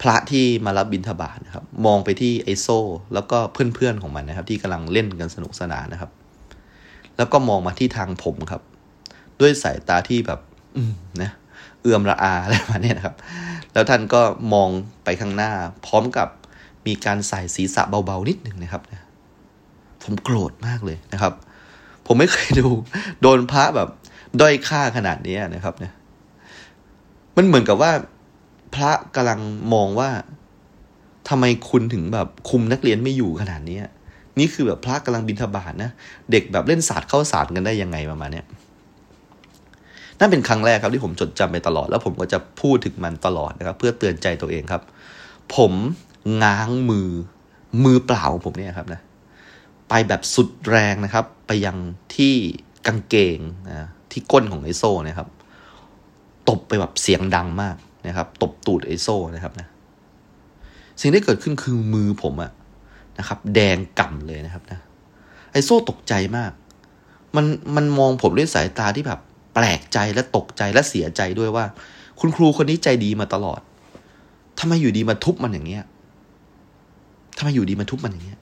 พระที่มารับบิณฑบาตนะครับ มองไปที่ไอโซ แล้วก็เพื่อนๆของมันนะครับ ที่กำลังเล่นกันสนุกสนานนะครับ แล้วก็มองมาที่ทางผมครับ ด้วยสายตาที่แบบ อืมนะเอื่อมระอาอะไรมาเนี่ยนะครับ แล้วท่านก็มองไปข้างหน้า พร้อมกับมีการใส่ศีรษะเบาๆนิดหนึ่งนะครับผมโกรธมากเลยนะครับ ผมไม่เคยดู โดนพระแบบ ด้อยค่าขนาดนี้นะครับ เนี่ย มันเหมือนกับว่า พระกำลังมองว่าทำไมคุณถึงแบบคุมนักเรียนไม่อยู่ขนาดนี้นี่คือแบบพระกำลังบินทบาทนะเด็กแบบเล่นศาสตร์เข้าศาสตร์กันได้ยังไงประมาณนี้นั่นเป็นครั้งแรกครับที่ผมจดจำไปตลอด แล้วผมก็จะพูดถึงมันตลอดนะครับ เพื่อเตือนใจตัวเองครับ ผมง้างมือมือเปล่าของผมเนี่ยครับนะ ไปแบบสุดแรงนะครับ ไปยังที่กางเกงนะ ที่ก้นของไอโซ่นะครับ ตบไปแบบเสียงดังมากนะครับ ตบตูดไอโซ่นะครับนะ สิ่งที่เกิดขึ้นคือมือผมอะนะครับ แดงก่ำเลยนะครับนะ ไอโซ่ตกใจมาก มันมันมองผมด้วยสายตาที่แบบแปลกใจและตกใจและเสียใจด้วยว่า คุณครูคนนี้ใจดีมาตลอดทำไมอยู่ดีมาทุบมันอย่างเงี้ยทำไมอยู่ดีมาทุบมันอย่างเงี้ย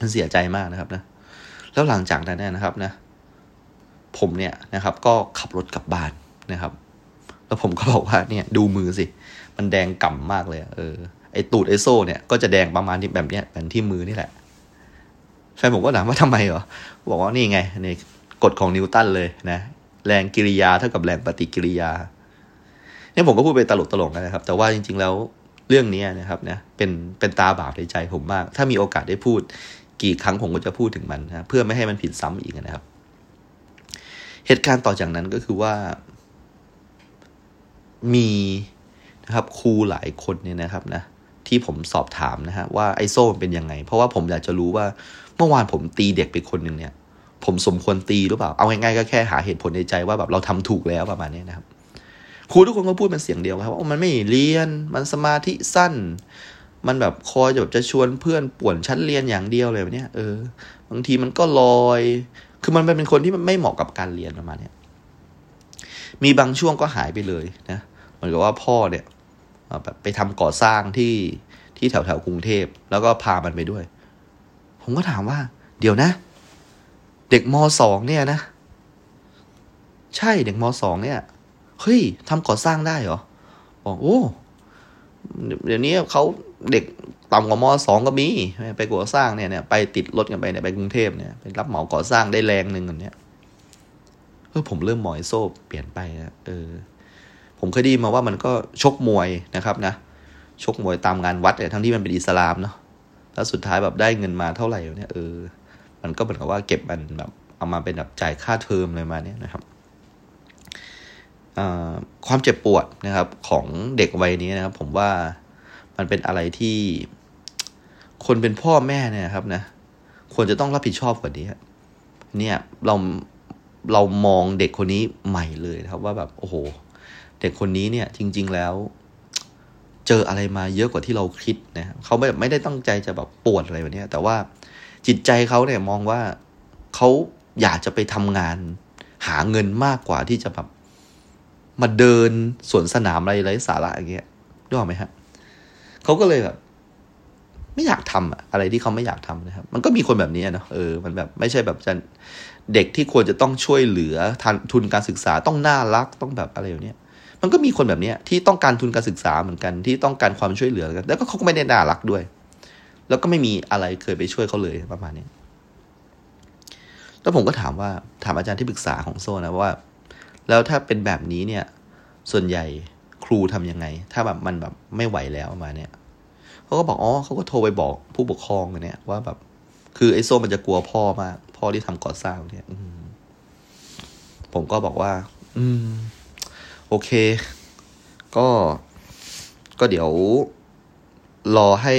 มันเสียใจมากนะครับนะ แล้วหลังจากนั้นนะครับนะ ผมเนี่ยนะครับ ก็ขับรถกลับบ้านนะครับ แล้วผมก็บอกว่าเนี่ยดูมือสิ มันแดงก่ำมากเลย เออไอตูดไอโซ่เนี่ยก็จะแดงประมาณที่แบบเนี้ยแบบที่มือนี่แหละแฟนผมก็ถามว่าทำไมเหรอบอกว่านี่ไงในกฎของนิวตันเลยนะ แรงกิริยาเท่ากับแรงปฏิกิริยาเนี่ยผมก็พูดไปตลกตลกนะครับ แต่ว่าจริง ๆ แล้วเรื่องนี้นะครับนะเป็นเป็นตาบาปในใจผมมาก ถ้ามีโอกาสได้พูด กี่ครั้งผมก็จะพูดถึงมันนะเพื่อไม่ให้มันผิดซ้ำอีกนะครับ เหตุการณ์ต่อจากนั้นก็คือว่า มีนะครับครูหลายคนเนี่ยนะครับนะที่ผมสอบถามนะฮะว่าไอโซ่เป็นยังไง เพราะว่าผมอยากจะรู้ว่าเมื่อวานผมตีเด็กไปคนหนึ่งเนี่ย ผมสมควรตีหรือเปล่า เอาง่ายๆก็แค่หาเหตุผลในใจว่าแบบเราทำถูกแล้วประมาณนี้นะครับครูทุกคนก็พูดเป็นเสียงเดียวครับว่ามันไม่เรียนมันสมาธิสั้น มันแบบคอยแบบจะชวนเพื่อนป่วนชั้นเรียนอย่างเดียวเลยเนี่ยเออบางทีมันก็ลอย คือมันเป็นคนที่มันไม่เหมาะกับการเรียนประมาณนี้มีบางช่วงก็หายไปเลยนะเหมือนกับว่าพ่อเนี่ยแบบไปทำก่อสร้างที่ที่แถวแถวกรุงเทพ แล้วก็พามันไปด้วย ผมก็ถามว่า เดี๋ยวนะ เด็กมสองเนี่ยนะ ใช่เด็กมสองเนี่ยเฮ้ยทำก่อสร้างได้เหรอบอกโอ้เดี๋ยวนี้เขาเด็ก ต่ำกว่ามสองก็มีไปก่อสร้างเนี่ยเนี่ยไปติดรถกันไปเนี่ยไปกรุงเทพเนี่ยไปรับเหมาก่อสร้างได้แรงหนึ่งอันเนี้ยเออผมเริ่มมอยโซ่เปลี่ยนไปนะเออ ผมเคยได้มาว่ามันก็ชกมวยนะครับนะชกมวยตามงานวัดเนี่ยทั้งที่มันเป็นอิสลามเนาะแล้วสุดท้ายแบบได้เงินมาเท่าไหร่เนี่ยเออมันก็เหมือนกับว่าเก็บมันแบบเอามาเป็นแบบจ่ายค่าเทอมอะไรมาเนี่ยนะครับความเจ็บปวดนะครับของเด็กวัยนี้นะครับ ผมว่ามันเป็นอะไรที่ คนเป็นพ่อแม่เนี่ยครับนะควรจะต้องรับผิดชอบกว่านี้เนี่ยเราเรามองเด็กคนนี้ใหม่เลยครับ ว่าแบบโอ้โห เด็กคนนี้เนี่ย จริง ๆแล้ว เจออะไรมาเยอะกว่าที่เราคิดนะเขาไม่ไม่ได้ตั้งใจจะแบบปวดอะไรแบบนี้แต่ว่าจิตใจเขาเนี่ยมองว่าเขาอยากจะไปทำงาน หาเงินมากกว่าที่จะแบบมาเดินสวนสนามอะไรไร้สาระอย่างเงี้ยรู้ไหมครับเขาก็เลยแบบ ไม่อยากทำอะอะไรที่เขาไม่อยากทำนะครับ มันก็มีคนแบบนี้เนาะเออมันแบบไม่ใช่แบบจะเด็กที่ควรจะต้องช่วยเหลือทันทุนการศึกษาต้องน่ารักต้องแบบอะไรอย่างเนี้ยมันก็มีคนแบบนี้ที่ต้องการทุนการศึกษาเหมือนกันที่ต้องการความช่วยเหลือกันแล้วก็เขาก็ไม่ได้น่ารักด้วย แล้วก็ไม่มีอะไรเคยไปช่วยเขาเลยประมาณนี้แล้วผมก็ถามว่าถามอาจารย์ที่ปรึกษาของโซนะว่า แล้วถ้าเป็นแบบนี้เนี่ย ส่วนใหญ่ครูทํำยังไง ถ้าแบบมันแบบไม่ไหวแล้วมาเนี่ย เขาก็บอกอ๋อเขาก็โทรไปบอกผู้ปกครองเนี่ยว่าแบบ คือไอ้โซ่มันจะกลัวพ่อมากพ่อที่ทำก่อสร้างเนี่ยผมก็บอกว่า อืม โอเค ก็ก็เดี๋ยวรอให้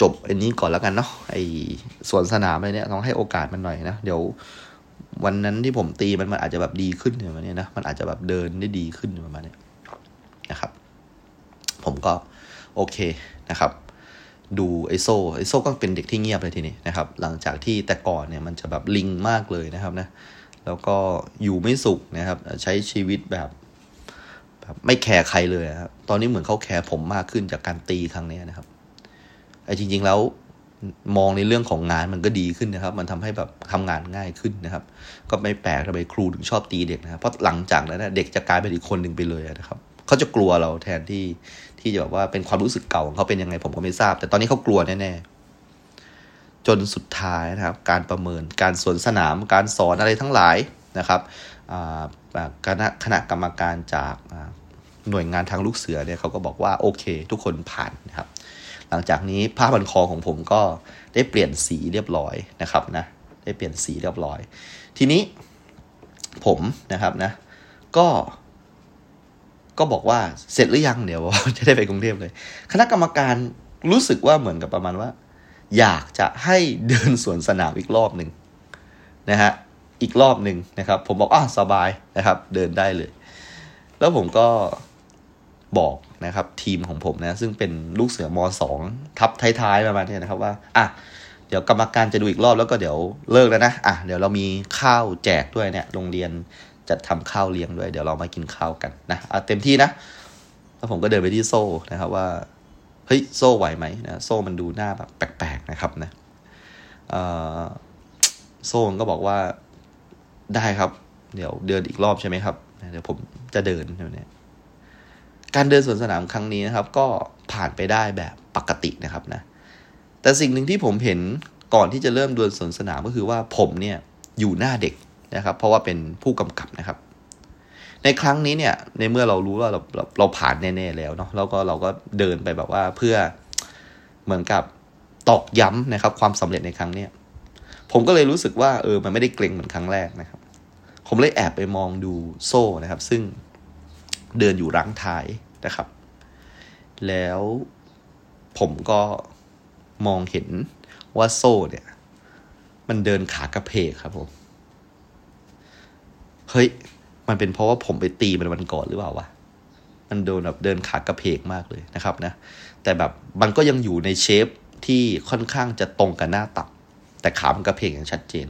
จบอันนี้ก่อนแล้วกันเนาะไอ้สวนสนามอะไรเนี่ยต้องให้โอกาสมันหน่อยนะเดี๋ยว วันนั้นที่ผมตีมันมันอาจจะแบบดีขึ้นอย่างนี้นะมันอาจจะแบบเดินได้ดีขึ้นประมาณนี้นะครับ ผมก็โอเคนะครับ ดูไอโซไอโซก็เป็นเด็กที่เงียบเลยทีนี้นะครับ หลังจากที่แต่ก่อนเนี่ยมันจะแบบลิงมากเลยนะครับนะแล้วก็อยู่ไม่สุขนะครับ ใช้ชีวิตแบบแบบไม่แคร์ใครเลยครับตอนนี้เหมือนเขาแคร์ผมมากขึ้นจากการตีครั้งนี้นะครับไอจริง ๆ แล้วมองในเรื่องของงานมันก็ดีขึ้นนะครับ มันทำให้แบบทำงานง่ายขึ้นนะครับ ก็ไม่แปลกทำไมครูถึงชอบตีเด็กนะครับเพราะหลังจากนั้นเด็กจะกลายเป็นอีกคนหนึ่งไปเลยนะครับ เขาจะกลัวเราแทนที่ที่จะแบบว่าเป็นความรู้สึกเก่าของเขาเป็นยังไงผมก็ไม่ทราบ แต่ตอนนี้เขากลัวแน่ๆจนสุดท้ายนะครับ การประเมินการสวนสนาม การสอนอะไรทั้งหลายนะครับคณะคณะกรรมการจากหน่วยงานทางลูกเสือเนี่ยเขาก็บอกว่าโอเค ทุกคนผ่านนะครับ หลังจากนี้ผ้าบันคอของผมก็ได้เปลี่ยนสีเรียบร้อยนะครับนะได้เปลี่ยนสีเรียบร้อย ทีนี้ผมนะครับนะก็ ก็บอกว่าเสร็จหรือยังเดี๋ยวจะได้ไปกรุงเทพเลย คณะกรรมการรู้สึกว่าเหมือนกับประมาณว่า อยากจะให้เดินสวนสนามอีกรอบหนึ่งนะฮะอีกรอบหนึ่งนะครับ ผมบอกอะสบายนะครับ เดินได้เลย แล้วผมก็บอกนะครับ ทีมของผมนะ ซึ่งเป็นลูกเสือมสองทับท้ายๆประมาณนี้นะครับว่าอะเดี๋ยวกรรมการจะดูอีกรอบแล้วก็เดี๋ยวเลิกแล้วนะอะเดี๋ยวเรามีข้าวแจกด้วยเนี่ยโรงเรียน จะทำข้าวเลี้ยงด้วย เดี๋ยวเรามากินข้าวกันนะเอาเต็มที่นะแล้วผมก็เดินไปที่โซ่นะครับว่าเฮ้ยโซ่ไหวไหมนะโซ่มันดูหน้าแบบแปลกๆนะครับนะโซ่ก็บอกว่าได้ครับ เดี๋ยวเดินอีกรอบใช่ไหมครับเดี๋ยวผมจะเดินเนี่ยการเดินสวนสนามครั้งนี้นะครับ ก็ผ่านไปได้แบบปกตินะครับนะ แต่สิ่งหนึ่งที่ผมเห็นก่อนที่จะเริ่มเดินสวนสนามก็คือว่าผมเนี่ยอยู่หน้าเด็ก นะครับ เพราะว่าเป็นผู้กำกับนะครับ ในครั้งนี้เนี่ย ในเมื่อเรารู้ว่าเราเราเราผ่านแน่ๆแล้วเนาะแล้วก็เราก็เดินไปแบบว่าเพื่อเหมือนกับตอกย้ำนะครับ ความสำเร็จในครั้งเนี้ยผมก็เลยรู้สึกว่าเออมันไม่ได้เกรงเหมือนครั้งแรกนะครับ ผมเลยแอบไปมองดูโซ่นะครับ ซึ่งเดินอยู่รังท้ายนะครับ แล้วผมก็มองเห็นว่าโซ่เนี่ย มันเดินขากระเพกครับผม เฮ้ย มันเป็นเพราะว่าผมไปตีมันวันก่อนหรือเปล่าวะมันโดนแบบเดินขากระเพกมากเลยนะครับนะ แต่แบบมันก็ยังอยู่ในเชฟที่ค่อนข้างจะตรงกับหน้าตับแต่ขามันกระเพกอย่างชัดเจน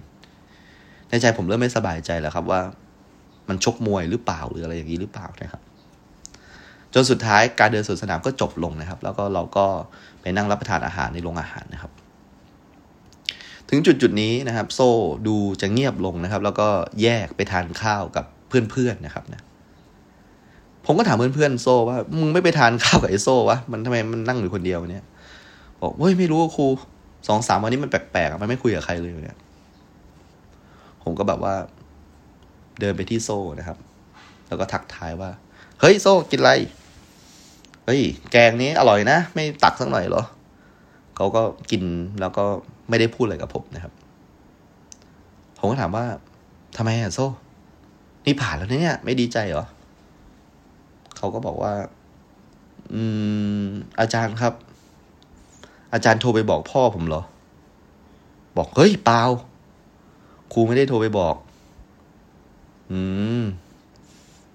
ในใจผมเริ่มไม่สบายใจแล้วครับว่า มันชกมวยหรือเปล่าหรืออะไรอย่างนี้หรือเปล่านะครับ จนสุดท้ายการเดินสวนสนามก็จบลงนะครับ แล้วก็เราก็ไปนั่งรับประทานอาหารในโรงอาหารนะครับ ถึงจุดจุดนี้นะครับ โซ่ดูจะเงียบลงนะครับ แล้วก็แยกไปทานข้าวกับเพื่อนๆนะครับนะผมก็ถามเพื่อนๆโซ่ว่ามึงไม่ไปทานข้าวกับไอโซ่วะมันทำไมมันนั่งอยู่คนเดียวเนี่ยบอกเฮ้ยไม่รู้ครูสองสามวันนี้มันแปลกๆมันไม่คุยกับใครเลยเนี่ยผมก็แบบว่า เดินไปที่โซ่นะครับ แล้วก็ทักทายว่า เฮ้ยโซ่กินอะไรเฮ้ยแกงนี้อร่อยนะ ไม่ตักสักหน่อยเหรอเขาก็กินแล้วก็ ไม่ได้พูดอะไรกับผมนะครับ ผมก็ถามว่าทำไมอะโซ่ นี่ผ่านแล้วเนี่ย ไม่ดีใจเหรอ เขาก็บอกว่า อืม อาจารย์ครับ อาจารย์โทรไปบอกพ่อผมเหรอ บอกเฮ้ยเปล่าครูไม่ได้โทรไปบอก อืม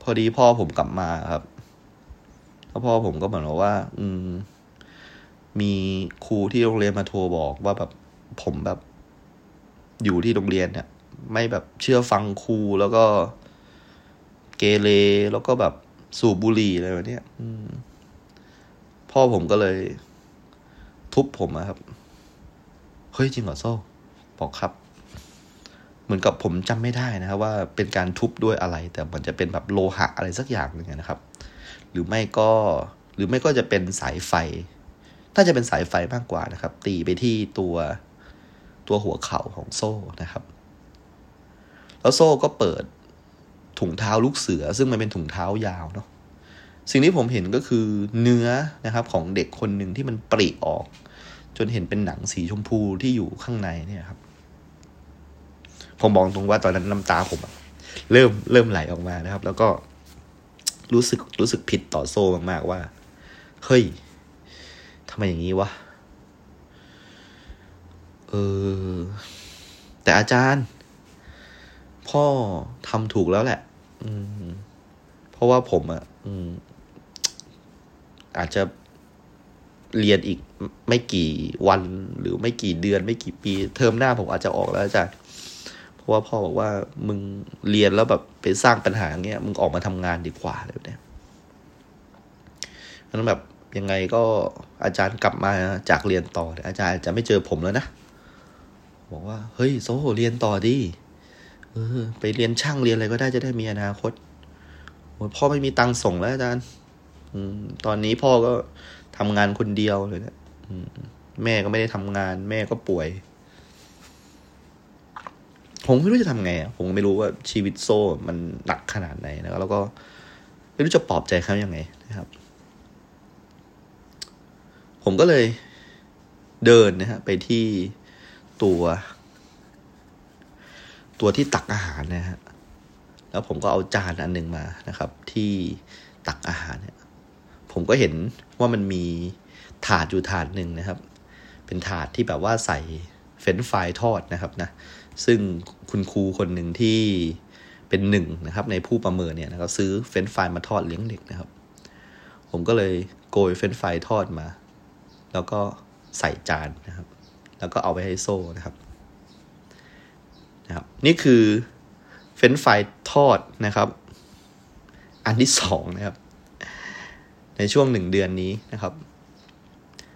พอดีพ่อผมกลับมาครับแล้วพ่อผมก็เหมือนว่า อืม มีครูที่โรงเรียนมาโทรบอกว่าแบบ ผมแบบ อยู่ที่โรงเรียนเนี่ย ไม่แบบเชื่อฟังครูแล้วก็ เกเรแล้วก็แบบสูบบุหรี่อะไรแบบนี้พ่อผมก็เลย ทุบผมอะครับ เฮ้ยจริงเหรอโซ่บอกครับ เหมือนกับผมจำไม่ได้นะครับ ว่าเป็นการทุบด้วยอะไร แต่มันจะเป็นแบบโลหะอะไรสักอย่างหนึ่งนะครับ หรือไม่ก็ หรือไม่ก็จะเป็นสายไฟ น่าจะเป็นสายไฟมากกว่านะครับ ตีไปที่ตัว ตัวหัวเข่าของโซ่นะครับ แล้วโซ่ก็เปิดถุงเท้าลูกเสือ ซึ่งมันเป็นถุงเท้ายาวเนาะสิ่งที่ผมเห็นก็คือเนื้อนะครับของเด็กคนหนึ่งที่มันปริออก จนเห็นเป็นหนังสีชมพูที่อยู่ข้างในเนี่ยครับ ผมบอกตรงว่าตอนนั้นน้ำตาผมเริ่มเริ่มไหลออกมานะครับ แล้วก็รู้สึกรู้สึกผิดต่อโซ่มากๆว่า เฮ้ยทำไมอย่างนี้วะ เออ แต่อาจารย์ พ่อทำถูกแล้วแหละ อืม เพราะว่าผมอะ่ะอาจจะเรียนอีกไม่กี่วันหรือไม่กี่เดือนไม่กี่ปี เทอมหน้าผมอาจจะออกแล้วอาจารย์ เพราะว่าพ่อบอกว่ามึงเรียนแล้วแบบไปสร้างปัญหาอย่างเงี้ย มึงออกมาทำงานดีกว่าเลยเนี่ยนั้นแบบยังไงก็อาจารย์กลับมาจากเรียนต่ออาจารย์จะไม่เจอผมแล้วนะ บอกว่า เฮ้ยโซเรียนต่อดิเออ ไปเรียนช่างเรียนอะไรก็ได้จะได้มีอนาคตโอ้พ่อไม่มีตังค์ส่งแล้วอาจารย์ตอนนี้พ่อก็ทำงานคนเดียวเลยนะแม่ก็ไม่ได้ทำงาน แม่ก็ป่วย ผมไม่รู้จะทำไงผมไม่รู้ว่าชีวิตโซ่มันหนักขนาดไหนนะแล้วก็ไม่รู้จะปลอบใจเขายังไงนะครับ ผมก็เลยเดินนะฮะไปที่ ตัว ตัวที่ตักอาหารนะฮะแล้วผมก็เอาจานอันหนึ่งมานะครับ ที่ตักอาหารเนี่ย ผมก็เห็นว่ามันมีถาดอยู่ถาดหนึ่งนะครับ เป็นถาดที่แบบว่าใส่เฟรนช์ฟรายส์ทอดนะครับนะซึ่งคุณครูคนหนึ่งที่เป็นหนึ่งนะครับ ในผู้ประเมินเนี่ยนะครับ ซื้อเฟรนช์ฟรายส์มาทอดเลี้ยงเด็กนะครับ ผมก็เลยโกยเฟรนช์ฟรายส์ทอดมา แล้วก็ใส่จานนะครับ แล้วก็เอาไปให้โซ่นะครับนะครับ นี่คือเฟรนช์ฟรายส์ทอดนะครับ อันที่สองนะครับ ในช่วงหนึ่งเดือนนี้นะครับ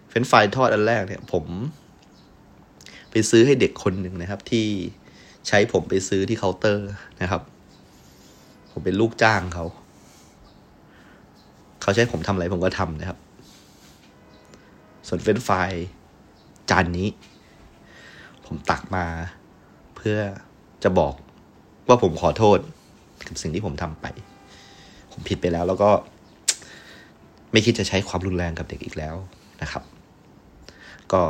เฟรนช์ฟรายส์ทอดอันแรกเนี่ย ผม ไปซื้อให้เด็กคนหนึ่งนะครับ ที่ใช้ผมไปซื้อที่เคาน์เตอร์นะครับ ผมเป็นลูกจ้างเขา เขาใช้ผมทำอะไรผมก็ทำนะครับ ส่วนเฟรนช์ฟรายส์จานนี้ ผมตักมา เพื่อจะบอกว่าผมขอโทษกับสิ่งที่ผมทำไป ผมผิดไปแล้ว แล้วก็ ไม่คิดจะใช้ความรุนแรงกับเด็กอีกแล้วนะครับ ก็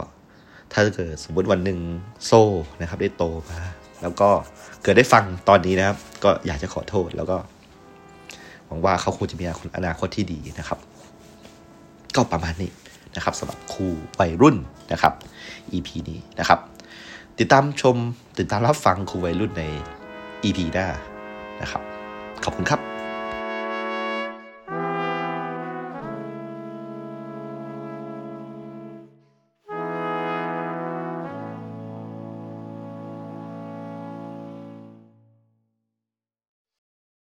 ถ้าเกิดสมมติวันหนึ่งโซ่นะครับ ได้โตมา แล้วก็เกิดได้ฟังตอนนี้นะครับ ก็อยากจะขอโทษแล้วก็หวังว่าเขาคงจะมีอนาคตที่ดีนะครับ ก็ประมาณนี้นะครับสำหรับครูวัยรุ่นนะครับ EP นี้นะครับ ติดตามชมติดตามรับฟังครูวัยรุ่นใน EP หน้านะครับ ขอบคุณครับ